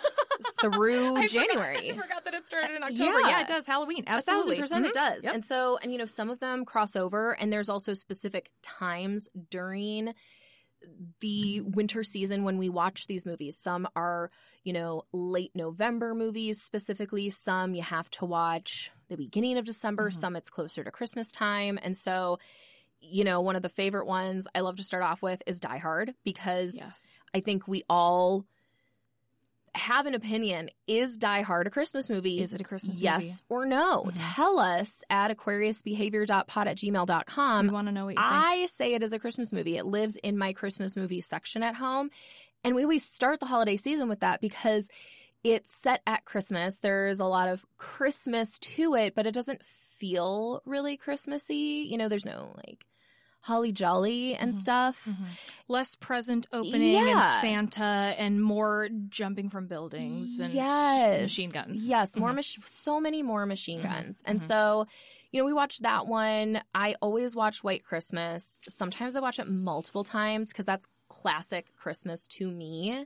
through January. Forgot, I forgot that it started in October. October. Yeah. Yeah, it does. Halloween. A Absolutely. thousand percent it Mhm. does. Yep. And so, and you know, some of them cross over, and there's also specific times during the winter season when we watch these movies. Some are, you know, late November movies specifically. Some you have to watch the beginning of December. Mhm. Some it's closer to Christmas time. And so, you know, one of the favorite ones I love to start off with is Die Hard because Yes. I think we all have an opinion. Is Die Hard a Christmas movie? Is it a Christmas movie? yes or no? Mhm. Tell us at aquariusbehavior.pod at gmail.com. we want to know what you think. I say it is a Christmas movie. It lives in my Christmas movie section at home. And we always start the holiday season with that because it's set at Christmas. There's a lot of Christmas to it, but it doesn't feel really Christmassy. You know, there's no like holly jolly and Mhm. stuff. Mhm. Less present opening Yeah. and Santa and more jumping from buildings and yes. machine guns. Yes, more Mhm. mach- so many more machine Mhm, guns. And mhm. so, you know, we watched that one. I always watch White Christmas. Sometimes I watch it multiple times because that's classic Christmas to me.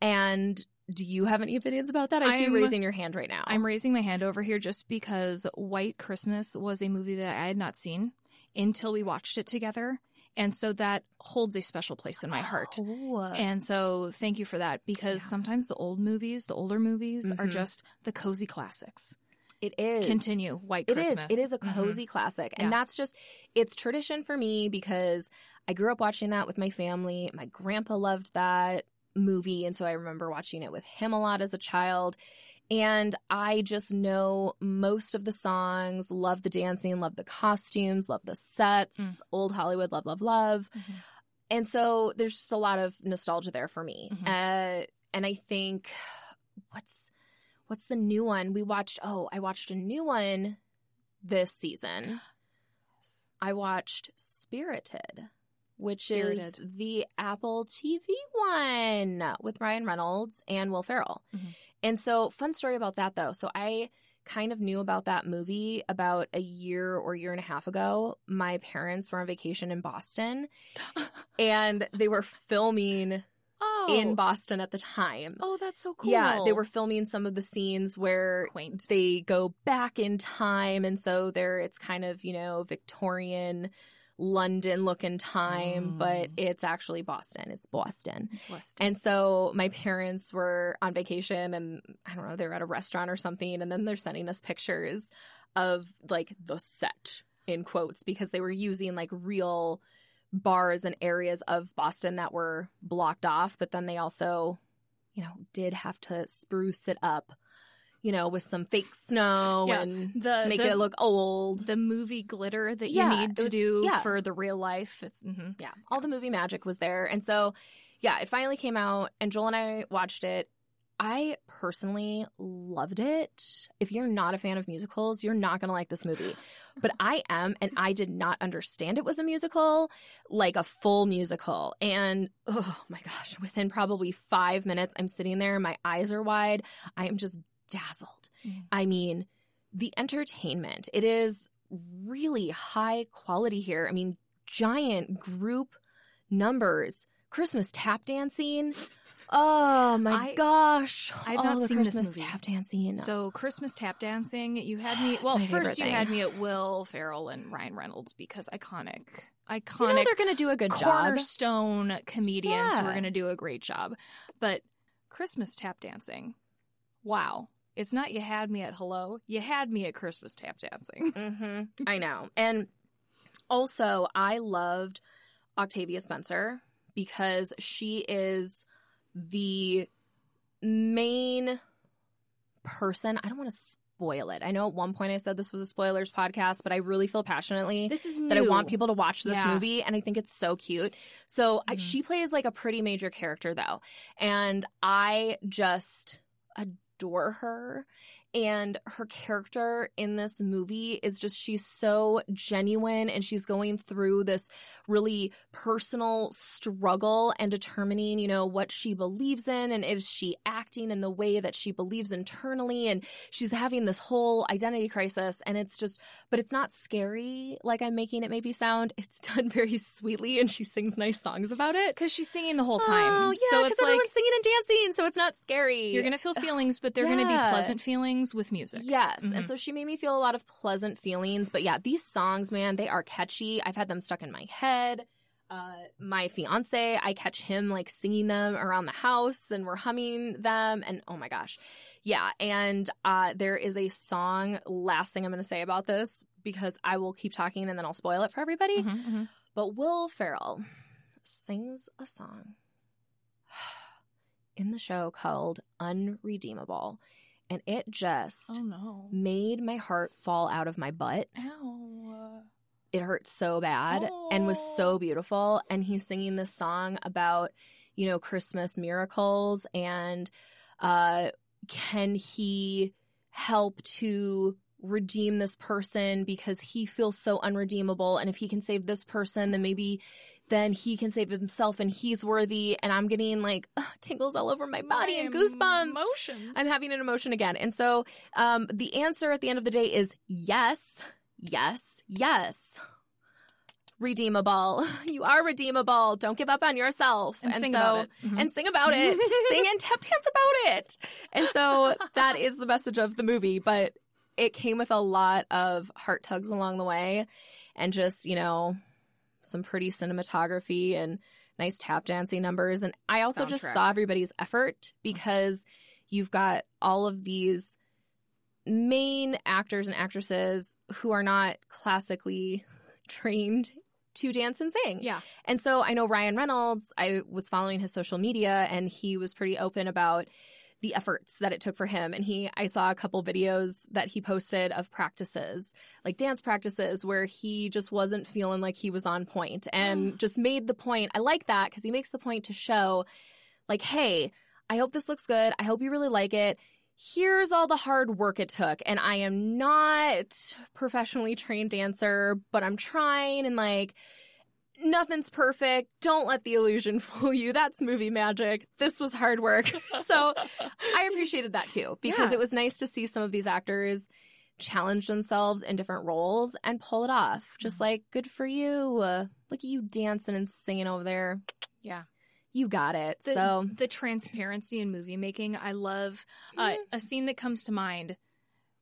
And do you have any opinions about that? I see you I'm- raising your hand right now. I'm raising my hand over here just because White Christmas was a movie that I had not seen until we watched it together. And so that holds a special place in my heart. Oh. And so thank you for that because Yeah. sometimes the old movies, the older movies are Mhm. just the cozy classics. it is. Continue White It is. Christmas. It is a Mhm. cozy classic. And Yeah. that's just, it's tradition for me because I grew up watching that with my family. My grandpa loved that movie. And so I remember watching it with him a lot as a child. And I just know most of the songs, love the dancing, love the costumes, love the sets, Mm. old Hollywood, love, love, love. Mhm. And so there's just a lot of nostalgia there for me. Mhm. Uh, and I think what's what's the new one we watched? Oh, I watched a new one this season. I watched Spirited which is the Apple TV one with Ryan Reynolds and Will Ferrell. Mhm. And so, fun story about that though. So, I kind of knew about that movie about a year or year and a half ago. My parents were on vacation in Boston and they were filming Oh, in Boston at the time. oh, that's so cool. Yeah, they were filming some of the scenes where quaint. they go back in time and so there it's kind of you know victorian london looking time Mm. but it's actually boston it's boston Blessed. and so my parents were on vacation and i don't know they were at a restaurant or something and then they're sending us pictures of like the set in quotes because they were using like real bars and areas of boston that were blocked off but then they also you know did have to spruce it up you know with some fake snow Yeah, and the make the, it look old. the movie glitter that Yeah, you need to was- do yeah. for the real life. It's mhm. yeah all the movie magic was there. And so yeah it finally came out and joel and i watched it. I personally loved it. If you're not a fan of musicals you're not going to like this movie. But i am and i did not understand it was a musical like a full musical. And oh my gosh within probably five minutes i'm sitting there my eyes are wide. I am just dazzled Mm. i mean the entertainment it is really high quality here i mean giant group numbers christmas tap dancing oh my I- gosh I've oh, not seen this christmas tap dancing So Christmas tap dancing, you had me. Well, first you had me at Will Ferrell and Ryan Reynolds because iconic, you know iconic they're gonna do a good job cornerstone comedians who Yeah. are going to do a great job. But Christmas tap dancing, wow! It's not you had me at hello, you had me at Christmas tap dancing. hmm I know. And also, I loved Octavia Spencer because she is the main person. I don't want to spoil it. I know at one point I said this was a spoilers podcast, but I really feel passionately This is that I want people to watch this Yeah. movie, and I think it's so cute. So I, Mhm. she plays like a pretty major character, though, and I just adore her. And her character in this movie is just, she's so genuine and she's going through this really personal struggle and determining, you know, what she believes in and is she acting in the way that she believes internally. And she's having this whole identity crisis. And it's just, but it's not scary like I'm making it maybe sound. It's done very sweetly and she sings nice songs about it. because she's singing the whole oh, time. Oh, yeah, so because it's like everyone's singing and dancing, so it's not scary. you're going to feel feelings, but they're going to be pleasant feelings with music. Yes. Mhm. And so she made me feel a lot of pleasant feelings. But yeah, these songs, man, they are catchy. I've had them stuck in my head. Uh, my fiance, I catch him like singing them around the house and we're humming them. And oh my gosh. Yeah. And uh, there is a song, last thing I'm going to say about this, because I will keep talking and then I'll spoil it for everybody. Mhm, mhm. But Will Ferrell sings a song in the show called Unredeemable. And it just Oh no! made my heart fall out of my butt. Ow. It hurt so bad and was so beautiful. And he's singing this song about, you know, Christmas miracles and uh, can he help to redeem this person because he feels so unredeemable and if he can save this person then maybe then he can save himself and he's worthy and i'm getting like ugh, tingles all over my body and goosebumps Emotions. I'm having an emotion again. And so um, the answer at the end of the day is yes, yes, yes. Redeemable. You are redeemable. Don't give up on yourself. And sing so, about it. Mhm. And sing about it. sing and tap dance about it. And so that is the message of the movie. But it came with a lot of heart tugs along the way and just, you know, some pretty cinematography and nice tap dancing numbers. And I also just saw everybody's effort because you've got all of these main actors and actresses who are not classically trained to dance and sing. Yeah. And so I know Ryan Reynolds, I was following his social media and he was pretty open about the efforts that it took for him. And he, I saw a couple videos that he posted of practices, like dance practices, where he just wasn't feeling like he was on point and just made the point. I like that because he makes the point to show, like, hey, I hope this looks good. I hope you really like it. Here's all the hard work it took. And I am not professionally trained dancer, but I'm trying and like, nothing's perfect. Don't let the illusion fool you. That's movie magic. This was hard work. so I appreciated that too because Yeah. it was nice to see some of these actors challenge themselves in different roles and pull it off. Just like, good for you. Uh, look at you dancing and singing over there. Yeah. You got it. The, so the transparency in movie making, I love. Uh, a scene that comes to mind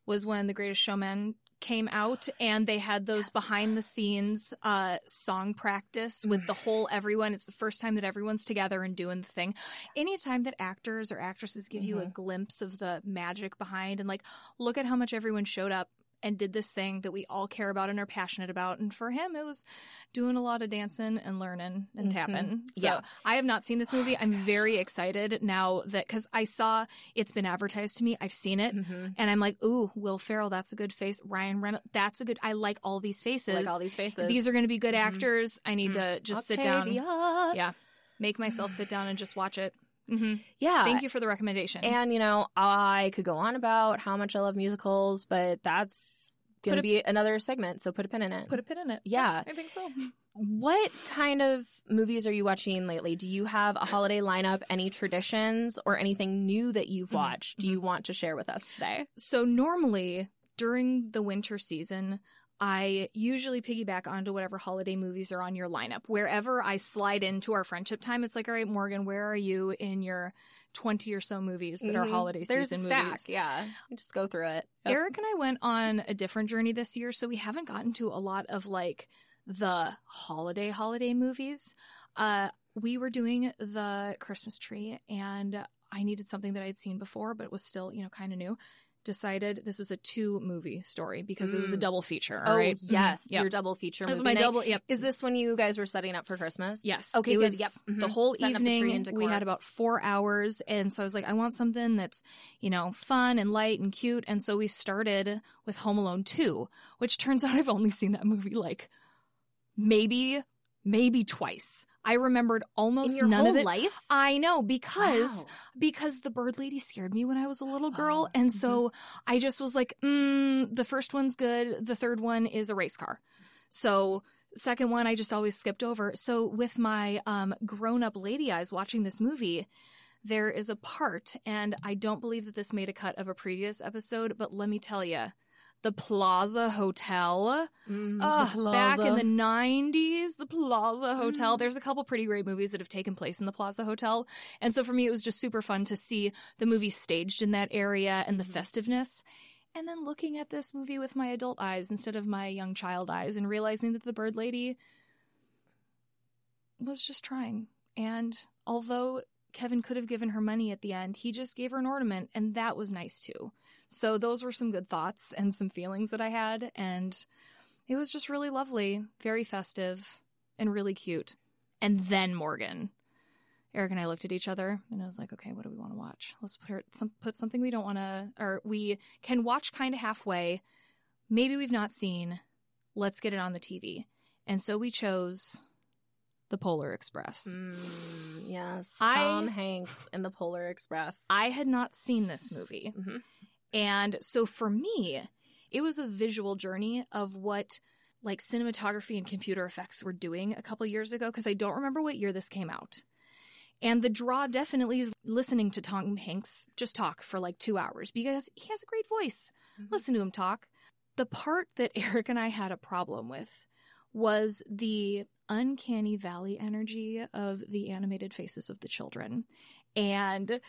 was when The Greatest Showman came out and they had those behind the scenes uh, song practice with the whole everyone. It's the first time that everyone's together and doing the thing. Anytime that actors or actresses give you a glimpse of the magic behind and like, look at how much everyone showed up and did this thing that we all care about and are passionate about. And for him, it was doing a lot of dancing and learning and mm-hmm. tapping. So Yeah. I have not seen this movie. I'm very excited now that because I saw it's been advertised to me. I've seen it, mm-hmm. and I'm like, ooh, Will Ferrell, that's a good face. Ryan Reynolds, that's a good. I like all these faces. like all these faces. These are going to be good mm-hmm. actors. I need to just sit down. Yeah, make myself sit down and just watch it. Mm-hmm. Yeah. Thank you for the recommendation. And, you know, I could go on about how much I love musicals, but that's going to be another segment. So put a pin in it. Put a pin in it. Yeah. I think so. What kind of movies are you watching lately? Do you have a holiday lineup, any traditions, or anything new that you've mm-hmm. watched? Do you mm-hmm. want to share with us today? So normally during the winter season, I usually piggyback onto whatever holiday movies are on your lineup. Wherever I slide into our friendship time, it's like, all right, Morgan, where are you in your 20 or so movies that are holiday Mm-hmm. There's season stack. movies? Yeah. You Just go through it. Yep. Eric and I went on a different journey this year, so we haven't gotten to a lot of like the holiday holiday movies. Uh, we were doing the Christmas tree, and I needed something that I'd seen before, but it was still you know kind of new. Decided this is a two movie story because it was a double feature. Oh, all right? yes. Mhm. Yep. Your double feature. This is movie my night. double- yep. Is this when you guys were setting up for Christmas? Yes. Okay, it was Yep. the Mhm. whole Setting the evening. and we had about four hours, and so I was like, I want something that's you know fun and light and cute. And so we started with Home Alone Two, which turns out I've only seen that movie like maybe maybe twice. I remembered almost none of it. life? I know because Wow. because the bird lady scared me when I was a little girl, Oh, and so I just was like, mm, the first one's good. The third one is a race car. So second one I just always skipped over. So with my um, grown up lady eyes watching this movie, there is a part, and I don't believe that this made a cut of a previous episode, but let me tell you. The Plaza Hotel. Mm, Ugh, back in the 90s, the Plaza mm. Hotel. There's a couple pretty great movies that have taken place in the Plaza Hotel. And so for me, it was just super fun to see the movie staged in that area and the mm-hmm. festiveness. And then looking at this movie with my adult eyes instead of my young child eyes and realizing that the bird lady was just trying. And although Kevin could have given her money at the end, he just gave her an ornament, and that was nice too. So those were some good thoughts and some feelings that I had, and it was just really lovely, very festive, and really cute. And then Morgan. Eric and I looked at each other and I was like, okay, what do we want to watch? Let's put her, some, put something we don't want to, or we can watch kind of halfway. Maybe we've not seen. Let's get it on the TV. And so we chose The Polar Express. Mm, yes. I- Tom Hanks in the Polar Express. I had not seen this movie. Mm-hmm. And so for me, it was a visual journey of what like cinematography and computer effects were doing a couple years ago because I don't remember what year this came out. And the draw definitely is listening to Tom Hanks just talk for like two hours because he has a great voice. Listen to him talk. The part that Eric and I had a problem with was the uncanny valley energy of the animated faces of the children. And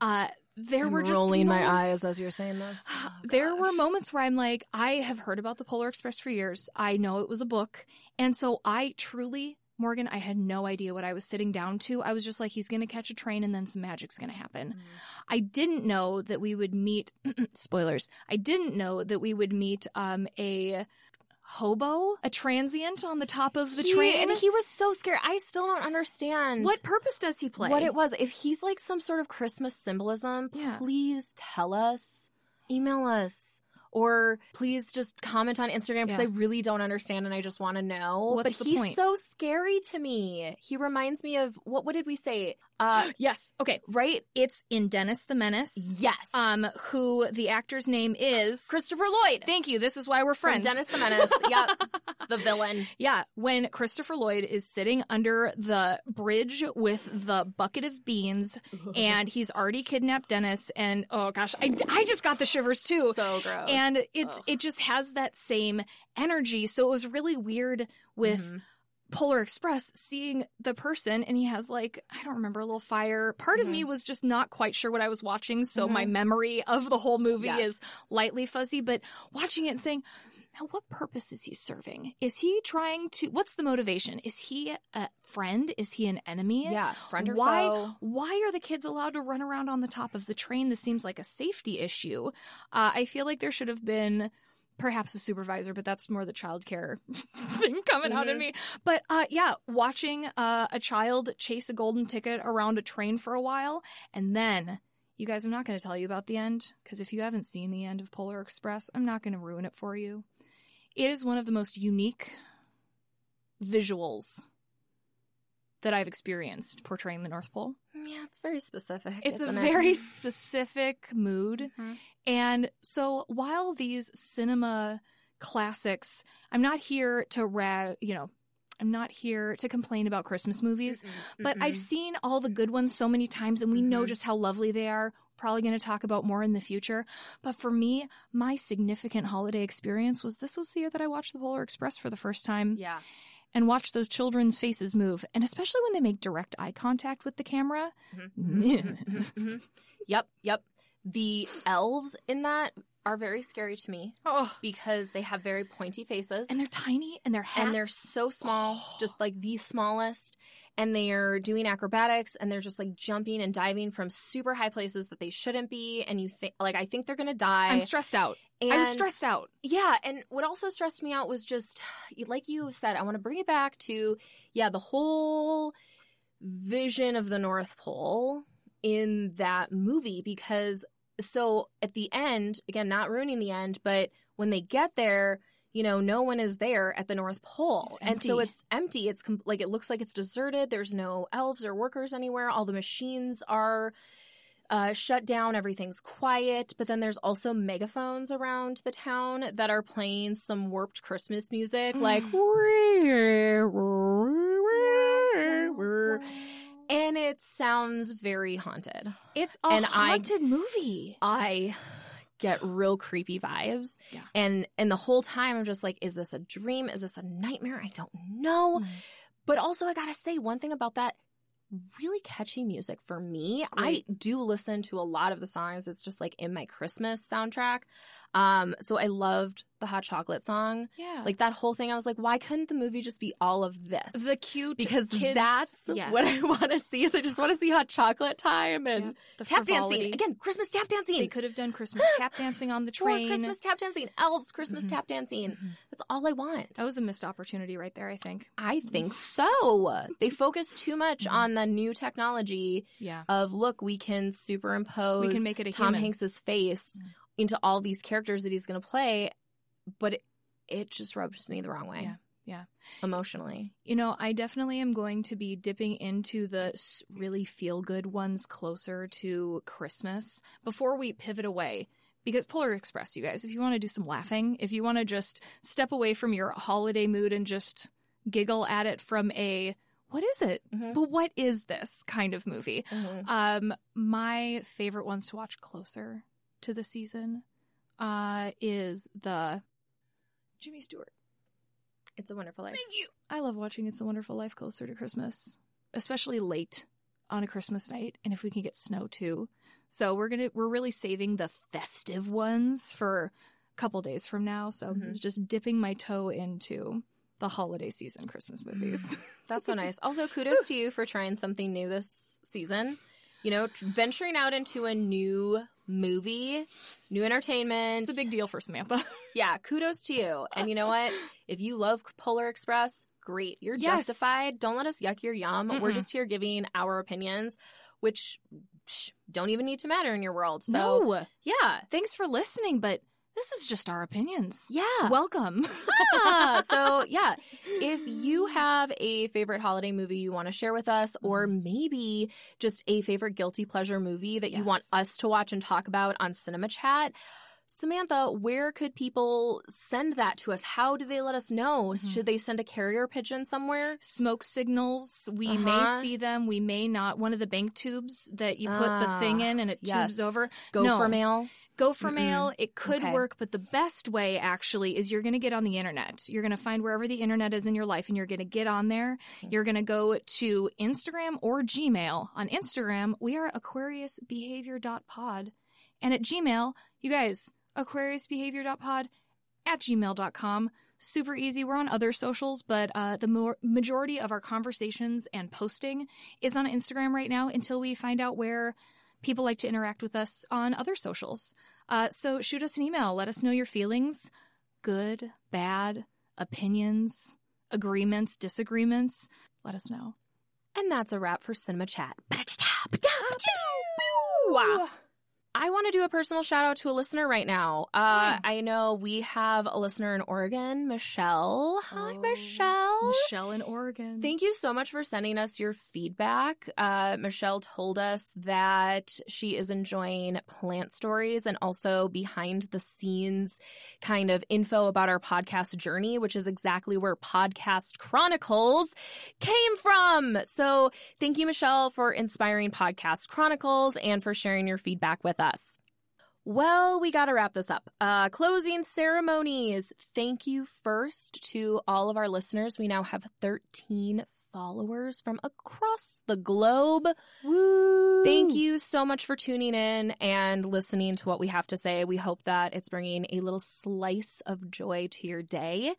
uh, there I'm were just rolling my moments- eyes as you're saying this. Oh, there were moments where I'm like, I have heard about the Polar Express for years. I know it was a book. And so I truly, Morgan, I had no idea what I was sitting down to. I was just like, he's going to catch a train and then some magic's going to happen. Mm. I didn't know that we would meet, spoilers, I didn't know that we would meet um, a hobo, a transient on the top of the He- train. and he was so scared. I still don't understand what purpose does he play? what it was. If he's like some sort of Christmas symbolism, Yeah. please tell us. Email us. or please just comment on Instagram because Yeah. I really don't understand and I just want to know. What's but he's point? so scary to me. He reminds me of what? What did we say? Uh, Yes. Okay. right? It's in Dennis the Menace. Yes. Um, who the actor's name is Christopher Lloyd. Thank you. This is why we're from friends. Dennis the Menace. yep. The villain. Yeah, when Christopher Lloyd is sitting under the bridge with the bucket of beans and he's already kidnapped Dennis and oh gosh, I, I just got the shivers too. So gross. And it's it just has that same energy. So it was really weird with Mm-hmm. Polar Express seeing the person and he has like I don't remember a little fire. Part of me Mm-hmm. was just not quite sure what I was watching, so my memory of the whole movie Yes. is lightly fuzzy, but watching it and saying, now what purpose is he serving? Is he trying to what's the motivation? Is he a friend? Is he an enemy? Yeah, friend or why foe. why are the kids allowed to run around on the top of the train? This seems like a safety issue. Uh, I feel like there should have been perhaps a supervisor, but that's more the childcare thing coming out in me. But uh, yeah, watching uh, a child chase a golden ticket around a train for a while, and then you guys, I'm not going to tell you about the end because if you haven't seen the end of Polar Express, I'm not going to ruin it for you. It is one of the most unique visuals that I've experienced portraying the North Pole. Yeah, it's very specific. It's a it? very specific mood. Mm-hmm. And so while these cinema classics, I'm not here to ra, you know, I'm not here to complain about Christmas movies, but I've seen all the good ones so many times and we know mm-hmm. just how lovely they are. Probably going to talk about more in the future. But for me, my significant holiday experience was this was the year that I watched the Polar Express for the first time Yeah. And watch those children's faces move. And especially when they make direct eye contact with the camera. Mm-hmm. Mm-hmm. Yep. Yep. The elves in that are very scary to me oh. because they have very pointy faces And they're tiny and they're and they're so small, oh. just like the smallest. And they're doing acrobatics and they're just like jumping and diving from super high places that they shouldn't be. And you think, like, I think they're going to die. I'm stressed out. I was stressed out. Yeah, and what also stressed me out was just like you said, I want to bring it back to yeah, the whole vision of the North Pole in that movie because so at the end, again, not ruining the end, but when they get there, you know, no one is there at the North Pole. And so it's empty. It's com- like it looks like it's deserted. There's no elves or workers anywhere. All the machines are uh, shut down. Everything's quiet. But then there's also megaphones around the town that are playing some warped Christmas music, like. And it sounds very haunted. It's a And I- haunted movie. I get real creepy vibes. Yeah. And and the whole time I'm just like, is this a dream? Is this a nightmare? I don't know. Mm-hmm. But also I gotta say one thing about that really catchy music for me. Great. I do listen to a lot of the songs. It's just like in my Christmas soundtrack. Um, so I loved the hot chocolate song. Yeah. Like that whole thing, I was like, why couldn't the movie just be all of this? the cute because kids. that's yes. what I want to see. Is I just want to see hot chocolate time and. The tap frivolity. dancing again. Christmas tap dancing. They could have done Christmas tap dancing on the train. Christmas tap dancing, elves Christmas mm-hmm. tap dancing. Mm-hmm. That's all I want. That was a missed opportunity right there, I think. I think so. They focus too much mm-hmm. on the new technology Yeah. of look, we can superimpose We can make it a Tom human. Hanks's face mm. Into all these characters that he's going to play, but it, it just rubs me the wrong way Yeah. Yeah. emotionally. You know, I definitely am going to be dipping into the really feel good ones closer to Christmas before we pivot away. Because Polar Express, you guys, if you want to do some laughing, if you want to just step away from your holiday mood and just giggle at it from a what is it? But what is this kind of movie? Um, my favorite ones to watch closer to the season uh, is the Jimmy Stewart. It's a wonderful life. Thank you. I love watching It's a Wonderful Life closer to Christmas, especially late on a Christmas night, and if we can get snow too. So we're gonna we're really saving the festive ones for a couple days from now. So this is just dipping my toe into the holiday season Christmas movies. That's so nice. Also, kudos to you for trying something new this season. You know, venturing out into a new movie, new entertainment. it's a big deal for Samantha. Yeah, kudos to you. And you know what? If you love Polar Express, great. You're Yes. justified. Don't let us yuck your yum. We're just here giving our opinions, which psh, don't even need to matter in your world. So, no, yeah. thanks for listening, but this is just our opinions. Yeah. Welcome. Ah, so yeah, if you have a favorite holiday movie you want to share with us, or maybe just a favorite guilty pleasure movie that you want us to watch and talk about on Cinema Chat, Samantha, where could people send that to us? How do they let us know? Should they send a carrier pigeon somewhere? Smoke signals. We may Uh-huh. see them. We may not. One of the bank tubes that you put the thing in and it Yes. tubes over. Go No. for mail. Go for mail. It could Okay. work, but the best way actually is you're going to get on the internet. You're going to find wherever the internet is in your life and you're going to get on there. You're going to go to Instagram or Gmail. On Instagram, we are aquariusbehavior.pod. And at Gmail, you guys, aquariusbehavior.pod at gmail.com. Super easy. We're on other socials, but uh, the more, majority of our conversations and posting is on Instagram right now until we find out where people like to interact with us on other socials. Uh, so shoot us an email. Let us know your feelings good, bad, opinions, agreements, disagreements. Let us know. And that's a wrap for Cinema Chat. Wow. I want to do a personal shout out to a listener right now. Uh, I know we have a listener in Oregon, Michelle. Hi, Oh, Michelle. Michelle in Oregon. Thank you so much for sending us your feedback. Uh, Michelle told us that she is enjoying plant stories and also behind the scenes kind of info about our podcast journey, which is exactly where Podcast Chronicles came from. So thank you, Michelle, for inspiring Podcast Chronicles and for sharing your feedback with us. Well, we got to wrap this up. Uh, closing ceremonies. Thank you first to all of our listeners. We now have 13 followers from across the globe. Woo! Thank you so much for tuning in and listening to what we have to say. We hope that it's bringing a little slice of joy to your day.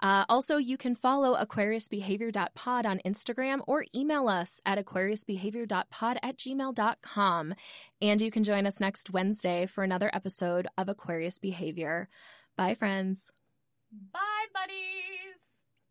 Uh, also, you can follow aquariusbehavior.pod on Instagram or email us at aquariusbehavior.pod at gmail.com. And you can join us next Wednesday for another episode of Aquarius Behavior. Bye, friends. Bye, buddies.